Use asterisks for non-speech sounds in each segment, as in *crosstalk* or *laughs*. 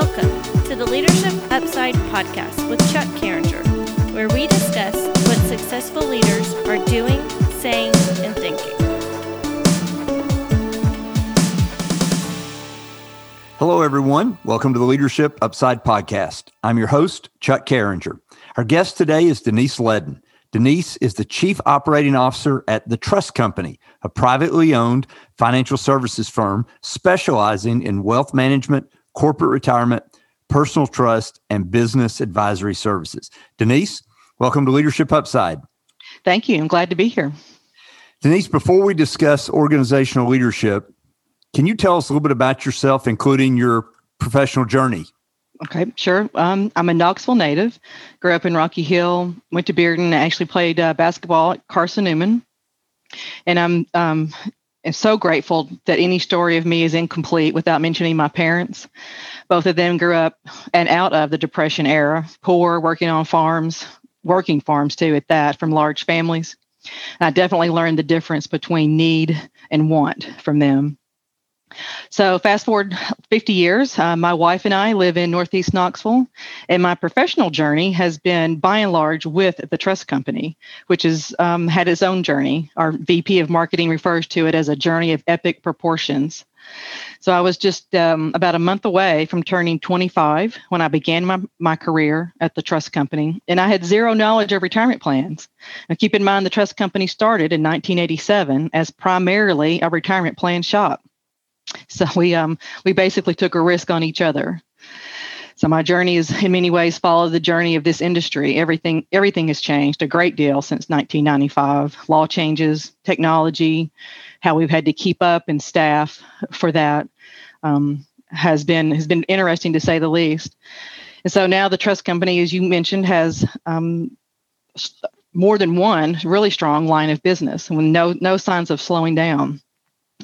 Welcome to the Leadership Upside podcast with Chuck Carringer, where we discuss what successful leaders are doing, saying, and thinking. Hello, everyone. Welcome to the Leadership Upside podcast. I'm your host, Chuck Carringer. Our guest today is Denise Ledden. Denise is the Chief Operating Officer at The Trust Company, a privately owned financial services firm specializing in wealth management, corporate retirement, personal trust, and business advisory services. Denise, welcome to Leadership Upside. Thank you. I'm glad to be here. Denise, before we discuss organizational leadership, can you tell us a little bit about yourself, including your professional journey? Okay, sure. Um, I'm a Knoxville native. Grew up in Rocky Hill. Went to Bearden. Actually played uh, basketball at Carson Newman. And I'm um, so grateful that any story of me is incomplete without mentioning my parents. Both of them grew up and out of the Depression era, poor, working on farms, working farms too, at that, from large families. And I definitely learned the difference between need and want from them. So, fast forward 50 years, uh, my wife and I live in Northeast Knoxville, and my professional journey has been by and large with the trust company, which has um, had its own journey. Our VP of marketing refers to it as a journey of epic proportions. So, I was just um, about a month away from turning 25 when I began my, my career at the trust company, and I had zero knowledge of retirement plans. Now, keep in mind, the trust company started in 1987 as primarily a retirement plan shop. So we um we basically took a risk on each other. So my journey is in many ways followed the journey of this industry. Everything everything has changed a great deal since 1995. Law changes, technology, how we've had to keep up and staff for that um, has been has been interesting to say the least. And so now the trust company, as you mentioned, has um, more than one really strong line of business with no no signs of slowing down.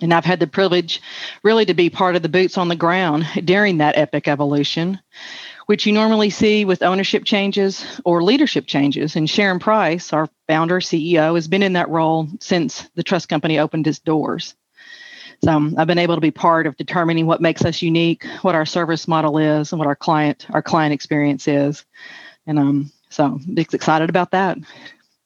And I've had the privilege really to be part of the boots on the ground during that epic evolution, which you normally see with ownership changes or leadership changes. And Sharon Price, our founder, CEO, has been in that role since the trust company opened its doors. So um, I've been able to be part of determining what makes us unique, what our service model is, and what our client our client experience is. And um, so excited about that.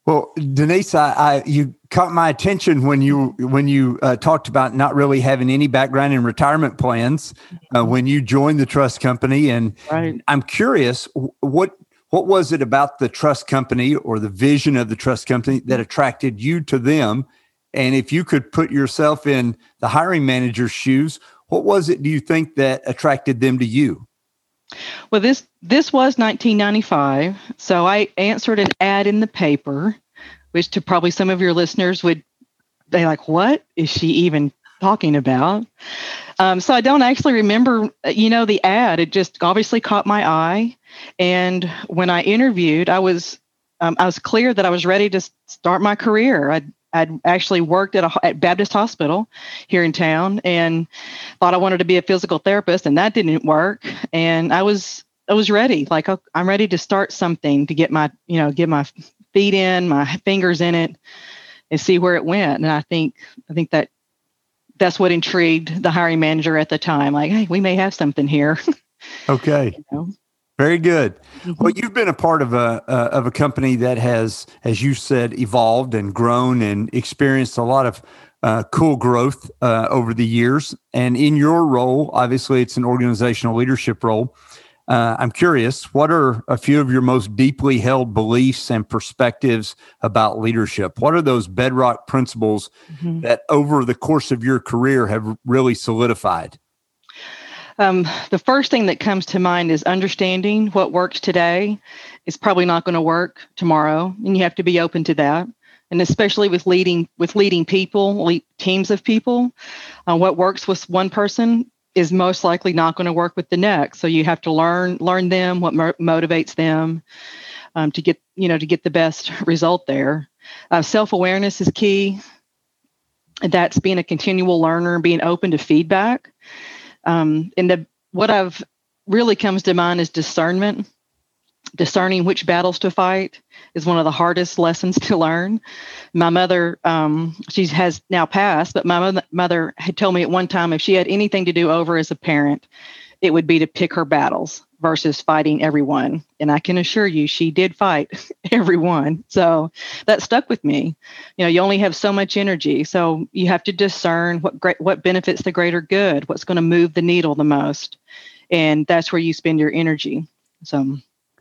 Well, Denise, I, I, you caught my attention when you when you uh, talked about not really having any background in retirement plans uh, when you joined the trust company, and right. I'm curious what what was it about the trust company or the vision of the trust company that attracted you to them, and if you could put yourself in the hiring manager's shoes, what was it do you think that attracted them to you? Well, this this was 1995, so I answered an ad in the paper, which to probably some of your listeners would they like, what is she even talking about? Um, so I don't actually remember, you know, the ad. It just obviously caught my eye, and when I interviewed, I was um, I was clear that I was ready to start my career. I'd I'd actually worked at a at Baptist Hospital here in town and thought I wanted to be a physical therapist, and that didn't work. And I was I was ready, like oh, I'm ready to start something to get my you know get my feet in, my fingers in it, and see where it went. And I think I think that that's what intrigued the hiring manager at the time. Like, hey, we may have something here. *laughs* Okay. you know? Very good. Mm-hmm. Well, you've been a part of a uh, of a company that has, as you said, evolved and grown and experienced a lot of uh, cool growth uh, over the years. And in your role, obviously, it's an organizational leadership role. Uh, I'm curious, what are a few of your most deeply held beliefs and perspectives about leadership? What are those bedrock principles mm-hmm. that over the course of your career have really solidified? Um, the first thing that comes to mind is understanding what works today is probably not going to work tomorrow, and you have to be open to that. And especially with leading with leading people, lead teams of people, uh, what works with one person is most likely not going to work with the next. So you have to learn learn them, what mo- motivates them, um, to get you know to get the best result there. Uh, Self awareness is key. That's being a continual learner, being open to feedback. Um, and the, what I've really comes to mind is discernment. Discerning which battles to fight is one of the hardest *laughs* lessons to learn. My mother, um, she has now passed, but my mother had told me at one time if she had anything to do over as a parent, it would be to pick her battles versus fighting everyone. And I can assure you, she did fight *laughs* everyone. So that stuck with me. You know, you only have so much energy, so you have to discern what great what benefits the greater good, what's going to move the needle the most, and that's where you spend your energy. So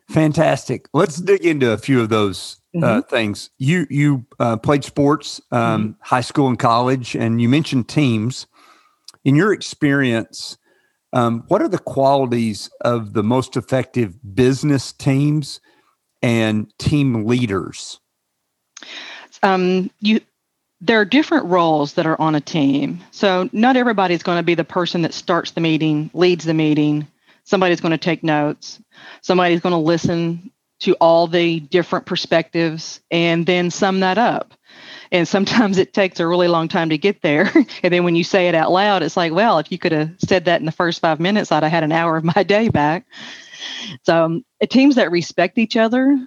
fantastic. Let's dig into a few of those uh, mm-hmm. things. You you uh, played sports, um, mm-hmm. high school and college, and you mentioned teams. In your experience um, what are the qualities of the most effective business teams and team leaders? Um, you there are different roles that are on a team. So not everybody's going to be the person that starts the meeting, leads the meeting. Somebody's going to take notes. Somebody's going to listen to all the different perspectives and then sum that up and sometimes it takes a really long time to get there. *laughs* And then when you say it out loud it's like well if you could have said that in the first five minutes i'd have had an hour of my *laughs* day back. So um, teams that respect each other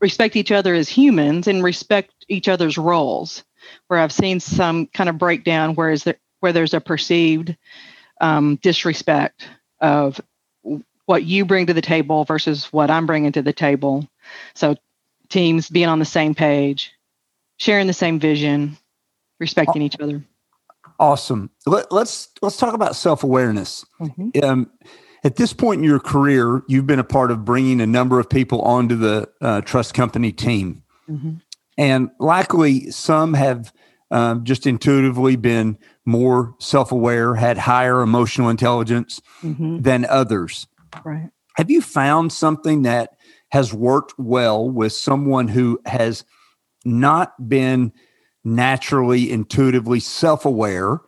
respect each other as humans and respect each other's roles where i've seen some kind of breakdown where is there where there's a perceived um, disrespect of what you bring to the table versus what i'm bringing to the table. So teams being on the same page sharing the same vision, respecting each other. Awesome. Let, us let's, let's talk about self awareness. Mm-hmm. Um, at this point in your career, you've been a part of bringing a number of people onto the uh, trust company team, mm-hmm. and likely some have um, just intuitively been more self aware, had higher emotional intelligence mm-hmm. than others. Right. Have you found something that has worked well with someone who has not been naturally, intuitively self aware,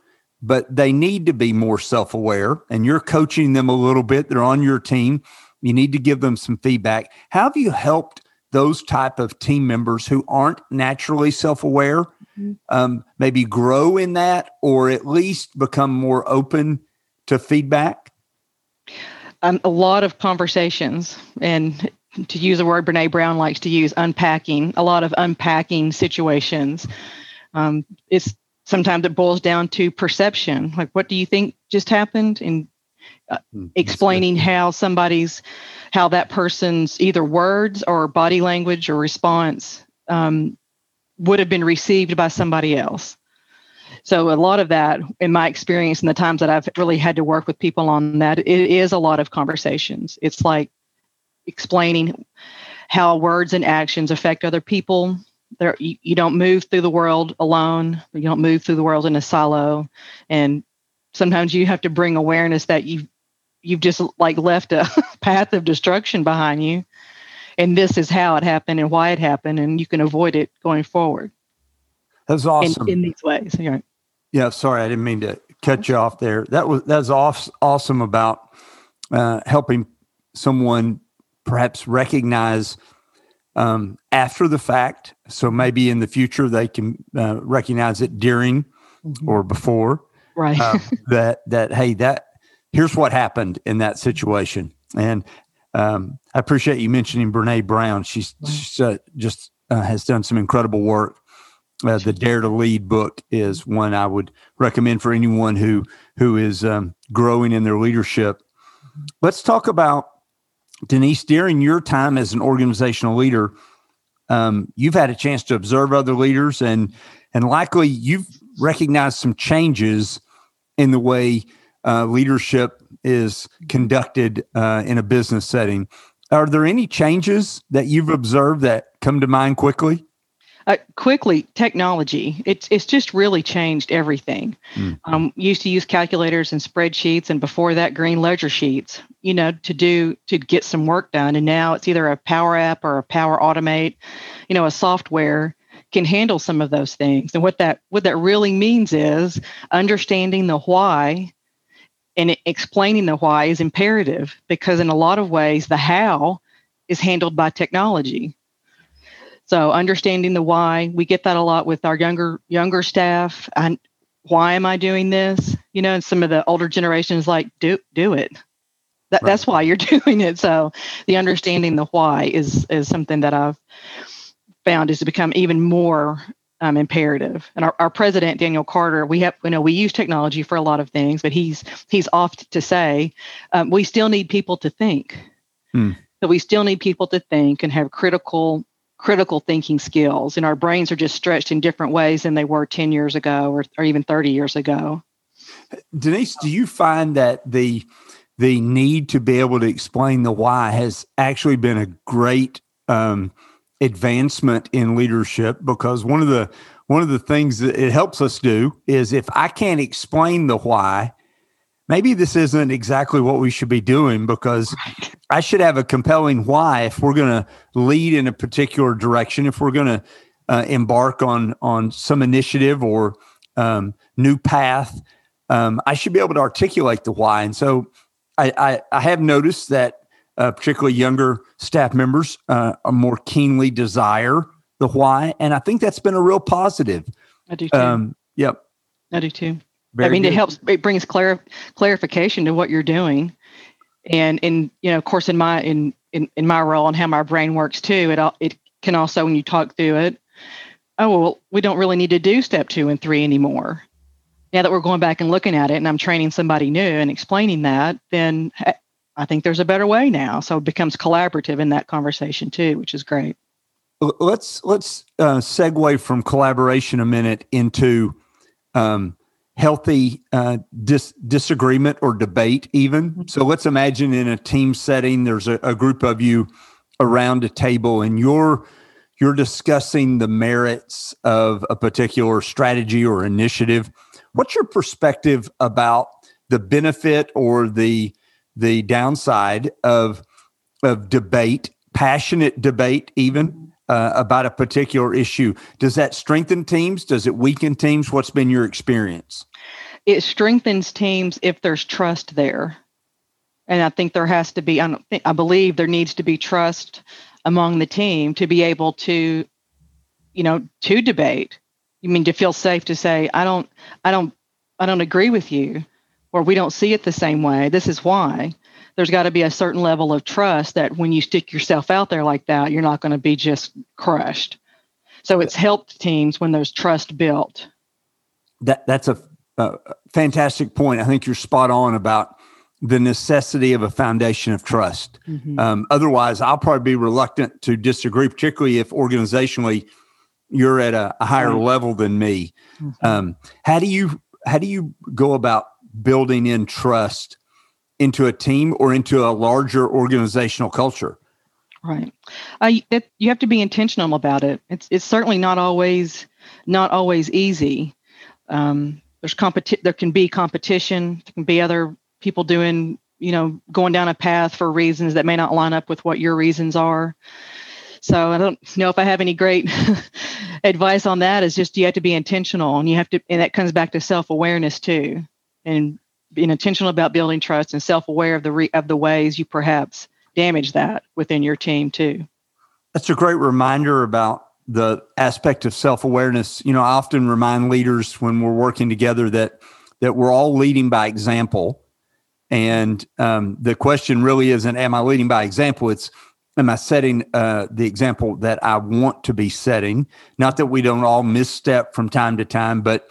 but they need to be more self aware. And you're coaching them a little bit. They're on your team. You need to give them some feedback. How have you helped those type of team members who aren't naturally self aware mm-hmm. um, maybe grow in that or at least become more open to feedback? Um, a lot of conversations and to use a word Brene Brown likes to use, unpacking, a lot of unpacking situations. Um, it's sometimes it boils down to perception. Like, what do you think just happened? And uh, hmm, explaining how somebody's, how that person's either words or body language or response um, would have been received by somebody else. So a lot of that, in my experience, and the times that I've really had to work with people on that, it is a lot of conversations. It's like explaining how words and actions affect other people. There, you, you don't move through the world alone. You don't move through the world in a silo, and sometimes you have to bring awareness that you you've just like left a *laughs* path of destruction behind you, and this is how it happened and why it happened, and you can avoid it going forward. That's awesome in, in these ways. Yeah. Yeah. Sorry, I didn't mean to cut you off there. That was that's awesome about uh, helping someone perhaps recognize um, after the fact. So maybe in the future they can uh, recognize it during mm-hmm. or before. Right. uh, *laughs* that that hey that here's what happened in that situation. And um, I appreciate you mentioning Brene Brown. She's, uh, just uh, has done some incredible work. Uh, the Dare to Lead book is one I would recommend for anyone who who is um, growing in their leadership. Mm-hmm. Let's talk about Denise, during your time as an organizational leader, um, you've had a chance to observe other leaders and and likely you've recognized some changes in the way uh, leadership is conducted uh, in a business setting. Are there any changes that you've observed that come to mind quickly? Uh, quickly, technology. It's it's just really changed everything. Mm. Um, used to use calculators and spreadsheets, and before that, green ledger sheets. You know, to do to get some work done. And now it's either a Power App or a Power Automate. You know, a software can handle some of those things. And what that what that really means is understanding the why and explaining the why is imperative because in a lot of ways the how is handled by technology so understanding the why, we get that a lot with our younger younger staff. And why am I doing this? You know, and some of the older generations like do do it. That, right. That's why you're *laughs* doing it. So the understanding the why is is something that I've found is to become even more um, imperative. And our, our president, Daniel Carter, we have, you know, we use technology for a lot of things, but he's he's oft to say um, we still need people to think. Hmm. So we still need people to think and have critical critical thinking skills. And our brains are just stretched in different ways than they were 10 years ago or, or even 30 years ago. Denise, do you find that the the need to be able to explain the why has actually been a great um, advancement in leadership because one of the one of the things that it helps us do is if I can't explain the why, maybe this isn't exactly what we should be doing because I should have a compelling why if we're going to lead in a particular direction, if we're going to uh, embark on on some initiative or um, new path. Um, I should be able to articulate the why, and so I, I, I have noticed that uh, particularly younger staff members, uh, are more keenly desire the why, and I think that's been a real positive. I do too. Um, yep, I do too. Very I mean, good. it helps. It brings clar- clarification to what you're doing, and in you know, of course, in my in in, in my role and how my brain works too, it all it can also when you talk through it. Oh well, we don't really need to do step two and three anymore. Now that we're going back and looking at it, and I'm training somebody new and explaining that, then I think there's a better way now. So it becomes collaborative in that conversation too, which is great. Let's let's uh, segue from collaboration a minute into um, healthy uh, dis- disagreement or debate, even. Mm-hmm. So let's imagine in a team setting, there's a, a group of you around a table, and you're you're discussing the merits of a particular strategy or initiative. What's your perspective about the benefit or the the downside of of debate, passionate debate, even uh, about a particular issue. Does that strengthen teams? Does it weaken teams? What's been your experience? It strengthens teams if there's trust there, and I think there has to be. I, don't think, I believe there needs to be trust among the team to be able to, you know, to debate. You mean to feel safe to say, I don't, I don't, I don't agree with you or we don't see it the same way. This is why. There's got to be a certain level of trust that when you stick yourself out there like that, you're not going to be just crushed. So it's helped teams when there's trust built. That that's a, a fantastic point. I think you're spot on about the necessity of a foundation of trust. Mm-hmm. Um, otherwise, I'll probably be reluctant to disagree, particularly if organizationally you're at a, a higher right. level than me. Mm-hmm. Um, how do you how do you go about building in trust into a team or into a larger organizational culture. Right. That, you have to be intentional about it. It's it's certainly not always not always easy. Um, there's competi- There can be competition. There can be other people doing you know going down a path for reasons that may not line up with what your reasons are. So I don't know if I have any great *laughs* advice on that. Is just you have to be intentional, and you have to, and that comes back to self awareness too and being intentional about building trust and self-aware of the re- of the ways you perhaps damage that within your team too. That's a great reminder about the aspect of self-awareness. You know, I often remind leaders when we're working together that that we're all leading by example, and um, the question really isn't "Am I leading by example?" It's am I setting uh, the example that I want to be setting? Not that we don't all misstep from time to time, but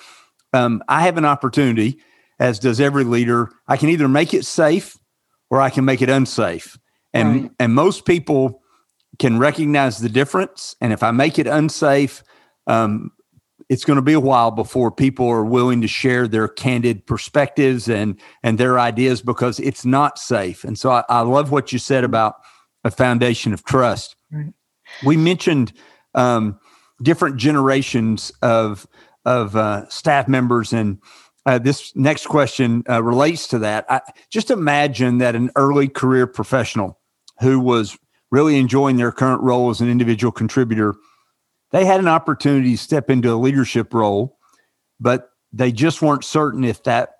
um, I have an opportunity as does every leader. I can either make it safe or I can make it unsafe. And right. and most people can recognize the difference. And if I make it unsafe, um, it's going to be a while before people are willing to share their candid perspectives and and their ideas because it's not safe. And so I, I love what you said about a foundation of trust. Right. We mentioned um, different generations of of uh, staff members and uh, this next question uh, relates to that. I, just imagine that an early career professional who was really enjoying their current role as an individual contributor, they had an opportunity to step into a leadership role, but they just weren't certain if that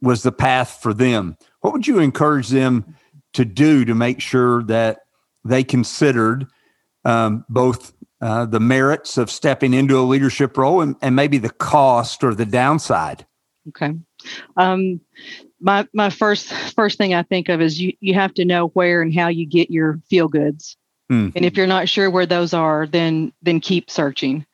was the path for them. What would you encourage them to do to make sure that they considered um, both uh, the merits of stepping into a leadership role and, and maybe the cost or the downside? Okay. Um, my my first first thing I think of is you you have to know where and how you get your feel goods. Mm. And if you're not sure where those are, then then keep searching.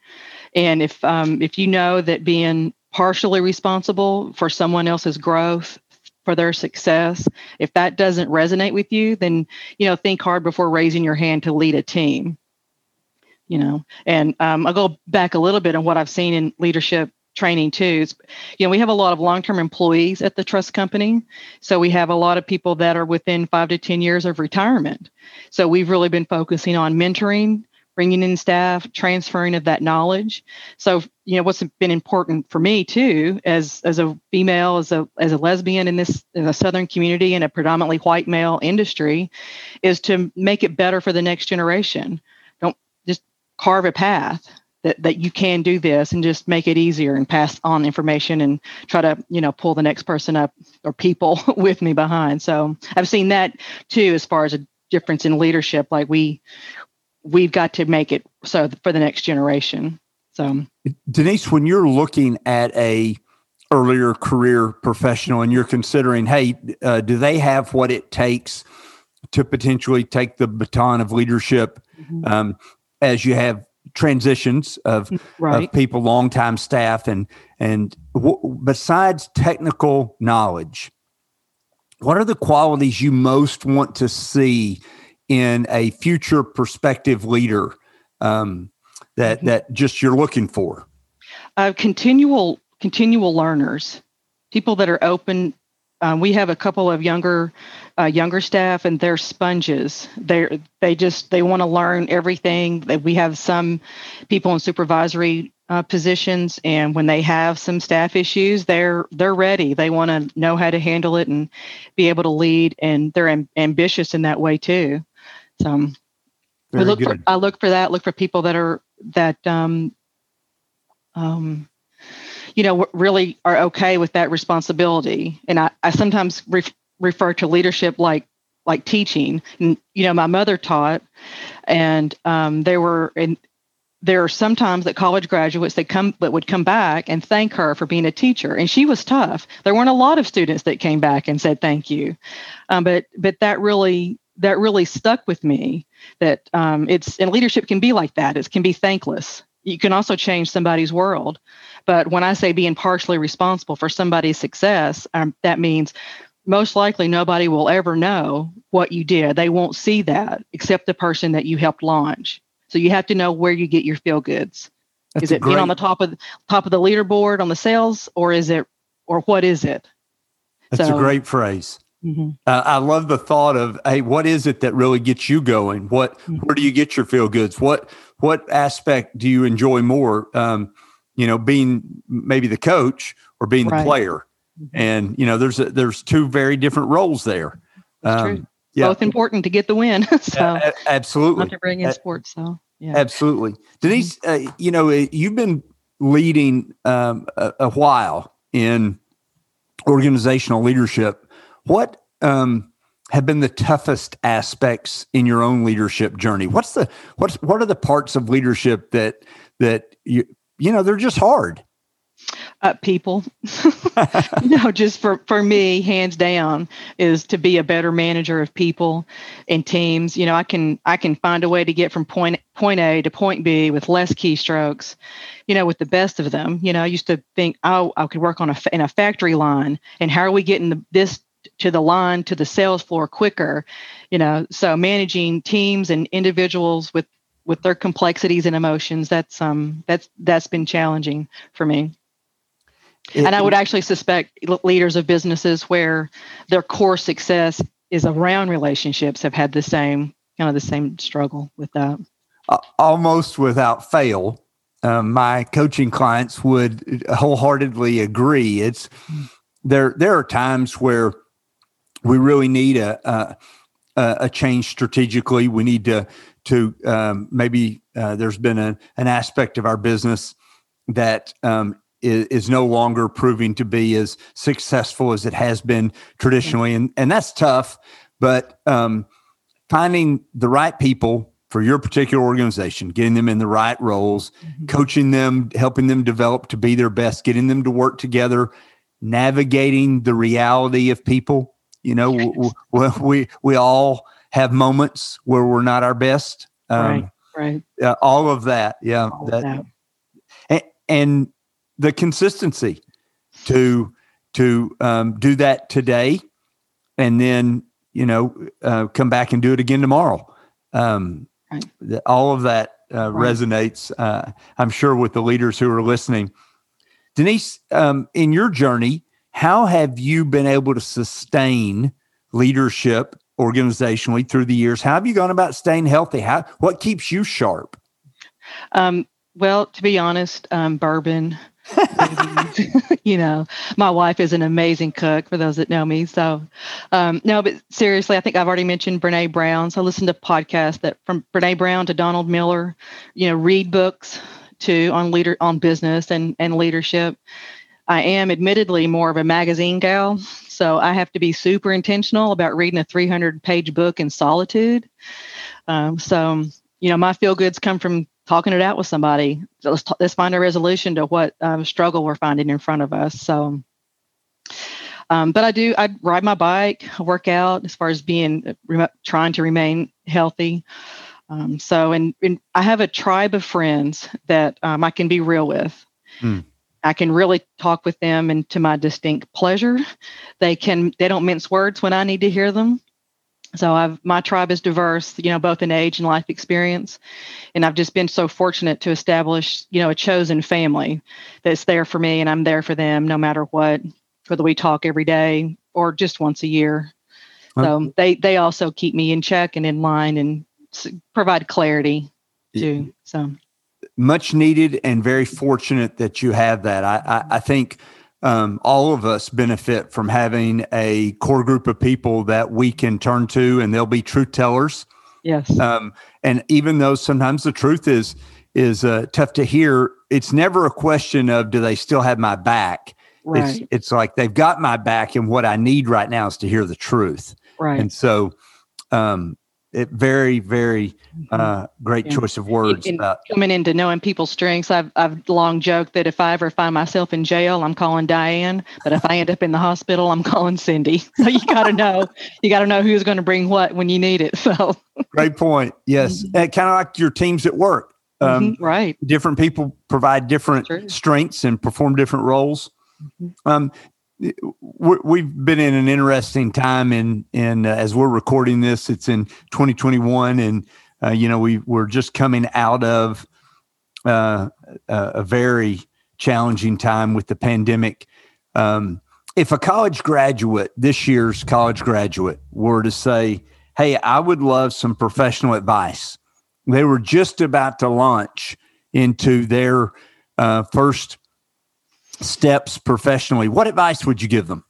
And if um, if you know that being partially responsible for someone else's growth for their success if that doesn't resonate with you then you know think hard before raising your hand to lead a team you know and um, i'll go back a little bit on what i've seen in leadership training too you know we have a lot of long-term employees at the trust company so we have a lot of people that are within five to ten years of retirement so we've really been focusing on mentoring bringing in staff, transferring of that knowledge. So, you know, what's been important for me too, as as a female, as a as a lesbian in this in the southern community in a predominantly white male industry, is to make it better for the next generation. Don't just carve a path that that you can do this and just make it easier and pass on information and try to you know pull the next person up or people *laughs* with me behind. So I've seen that too as far as a difference in leadership. Like we we've got to make it so for the next generation. So, Denise, when you're looking at a earlier career professional and you're considering, hey, uh, do they have what it takes to potentially take the baton of leadership mm-hmm. um, as you have transitions of, right. of people, longtime staff, and and w- besides technical knowledge, what are the qualities you most want to see in a future prospective leader um, that mm-hmm. that just you're looking for? Uh, continual continual learners, people that are open. Um, we have a couple of younger uh, younger staff, and they're sponges. They they just they want to learn everything. That we have some people in supervisory uh, positions, and when they have some staff issues, they're they're ready. They want to know how to handle it and be able to lead, and they're am- ambitious in that way too. So I look good. for I look for that. Look for people that are that um, um, you know really are okay with that responsibility. And I, I sometimes re- refer to leadership like like teaching. And you know, my mother taught, and um, there were and there are sometimes that college graduates that come that would come back and thank her for being a teacher. And she was tough. There weren't a lot of students that came back and said thank you. Um, but but that really that really stuck with me that um, it's and leadership can be like that. It can be thankless you can also change somebody's world but when i say being partially responsible for somebody's success um, that means most likely nobody will ever know what you did they won't see that except the person that you helped launch so you have to know where you get your feel goods That's is it great... being on the top of top of the leaderboard on the sales or is it or what is it that's so, a great phrase Mm-hmm. Uh, I love the thought of, hey, what is it that really gets you going? What, mm-hmm. where do you get your feel goods? What, what aspect do you enjoy more? Um, you know, being maybe the coach or being right. the player, mm-hmm. and you know, there's a, there's two very different roles there. Um, yeah. Both important to get the win. *laughs* so absolutely, not to bring in sports. So yeah, absolutely. Denise, mm-hmm. uh, you know, uh, you've been leading um, a, a while in organizational leadership what um, have been the toughest aspects in your own leadership journey? What's the what's what are the parts of leadership that that you you know they're just hard? Uh, people, *laughs* you know, just for for me, hands down, is to be a better manager of people and teams. You know, I can I can find a way to get from point point A to point B with less keystrokes. You know, with the best of them. You know, I used to think, oh, I could work on a in a factory line, and how are we getting the, this to the line to the sales floor quicker you know? So managing teams and individuals with with their complexities and emotions that's um that's that's been challenging for me. It, and i would actually suspect leaders of businesses where their core success is around relationships have had the same kind of the same struggle with that. Almost without fail um, my coaching clients would wholeheartedly agree. It's hmm. there there are times where we really need a, a, a change strategically. We need to to um, maybe uh, there's been a, an aspect of our business that um, is, is, no longer proving to be as successful as it has been traditionally, and and that's tough. But um, finding the right people for your particular organization, getting them in the right roles, mm-hmm. coaching them, helping them develop to be their best, getting them to work together, navigating the reality of people you know, we, we, we all have moments where we're not our best. Um, right. Right. Uh, all of that. Yeah. All that, that. and the consistency to to um, do that today, and then you know uh, come back and do it again tomorrow. Um, right. the, all of that uh, right. resonates, uh, I'm sure, with the leaders who are listening. Denise, um, in your journey, how have you been able to sustain leadership organizationally through the years? How have you gone about staying healthy? How what keeps you sharp? Um, well, to be honest, um, bourbon. *laughs* you know, my wife is an amazing cook. For those that know me, so um, no, but seriously, I think I've already mentioned Brene Brown. So I listen to podcasts that from Brene Brown to Donald Miller. You know, read books too on leader on business and and leadership. I am admittedly more of a magazine gal, so I have to be super intentional about reading a 300 page book in solitude. Um, so, you know, my feel goods come from talking it out with somebody. So let's, t- let's find a resolution to what um, struggle we're finding in front of us. So, um, but I do, I ride my bike, work out as far as being, re- trying to remain healthy. Um, so, and, and, I have a tribe of friends that um, I can be real with. Mm. I can really talk with them and to my distinct pleasure. They can they don't mince words when I need to hear them. So I've my tribe is diverse, you know, both in age and life experience. And I've just been so fortunate to establish, you know, a chosen family that's there for me and I'm there for them no matter what, whether we talk every day or just once a year. So they they also keep me in check and in line and provide clarity too. So much needed and very fortunate that you have that. I, I, I think um, all of us benefit from having a core group of people that we can turn to, and they'll be truth tellers. Yes. Um, and even though sometimes the truth is is uh, tough to hear, it's never a question of do they still have my back. Right. It's it's like they've got my back, and what I need right now is to hear the truth. Right. And so, um, it very very mm-hmm. uh, great choice of words in, about coming into knowing people's strengths I've, I've long joked that if i ever find myself in jail i'm calling diane but if i end up in the hospital i'm calling cindy *laughs* so you got to *laughs* know you got to know who's going to bring what when you need it *laughs* so great point yes mm-hmm. kind of like your teams at work um, mm-hmm. right different people provide different strengths and perform different roles mm-hmm. um, we've been in an interesting time in in uh, as we're recording this it's in 2021 and uh, you know we we're just coming out of uh, a very challenging time with the pandemic. Um, if a college graduate this year's college graduate were to say hey i would love some professional advice they were just about to launch into their uh, first steps professionally, what advice would you give them?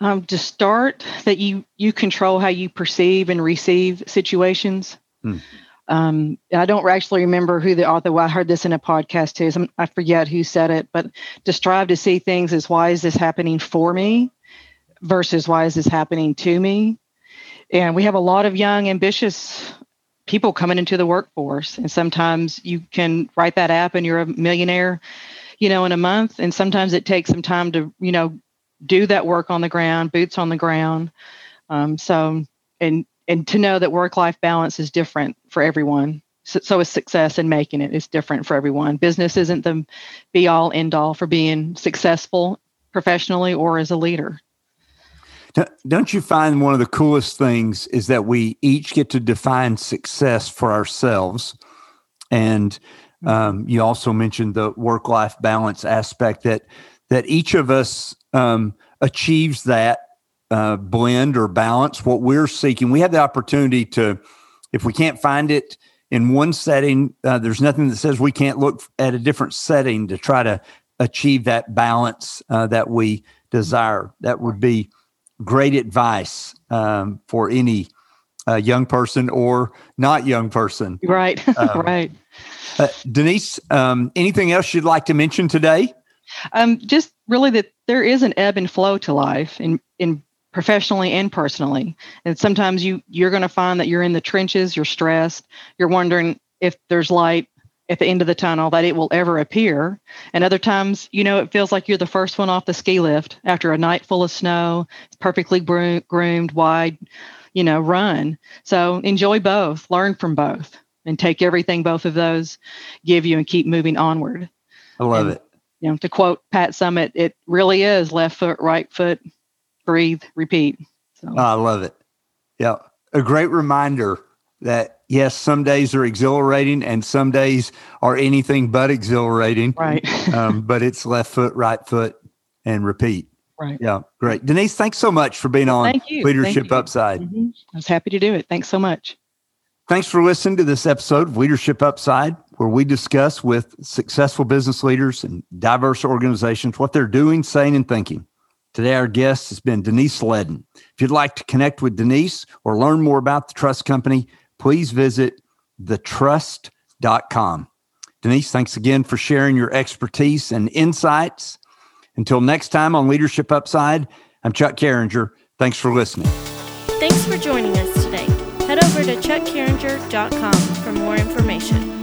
Um, to start, that you you control how you perceive and receive situations. Hmm. Um, I don't actually remember who the author. Well, I heard this in a podcast too. So I forget who said it, but to strive to see things as why is this happening for me versus why is this happening to me. And we have a lot of young, ambitious people coming into the workforce, and sometimes you can write that app and you're a millionaire you know, in a month. And sometimes it takes some time to, you know, do that work on the ground, boots on the ground. Um, so, and and to know that work life balance is different for everyone. So, so is success in making it is different for everyone. Business isn't the be all end all for being successful professionally or as a leader. Don't you find one of the coolest things is that we each get to define success for ourselves? And um, you also mentioned the work life balance aspect that that each of us um, achieves that uh, blend or balance. What we're seeking, we have the opportunity to, if we can't find it in one setting, uh, there's nothing that says we can't look at a different setting to try to achieve that balance uh, that we desire. That would be great advice um, for any uh, young person or not young person. Right, *laughs* um, right. Uh, Denise, um, anything else you'd like to mention today? Um, just really that there is an ebb and flow to life in in professionally and personally. And sometimes you you're going to find that you're in the trenches, you're stressed, you're wondering if there's light at the end of the tunnel that it will ever appear. And other times, you know, it feels like you're the first one off the ski lift after a night full of snow, perfectly groomed, wide, you know, run. So enjoy both, learn from both and take everything both of those give you and keep moving onward. I love And- it. You know, to quote Pat Summitt, it really is left foot, right foot, breathe, repeat. So Oh, I love it. Yeah. A great reminder that yes, some days are exhilarating and some days are anything but exhilarating. right, *laughs* Um, but it's left foot, right foot, and repeat. right. Yeah. Great. Denise, thanks so much for being on. Leadership. Upside. Mhm. I was happy to do it. Thanks so much. Thanks for listening to this episode of Leadership Upside, where we discuss with successful business leaders and diverse organizations what they're doing, saying, and thinking. Today, our guest has been Denise Ledden. If you'd like to connect with Denise or learn more about the Trust Company, please visit thetrust.com. Denise, thanks again for sharing your expertise and insights. Until next time on Leadership Upside, I'm Chuck Carringer. Thanks for listening. Thanks for joining us today. Head over to chuckcarringer.com for more information.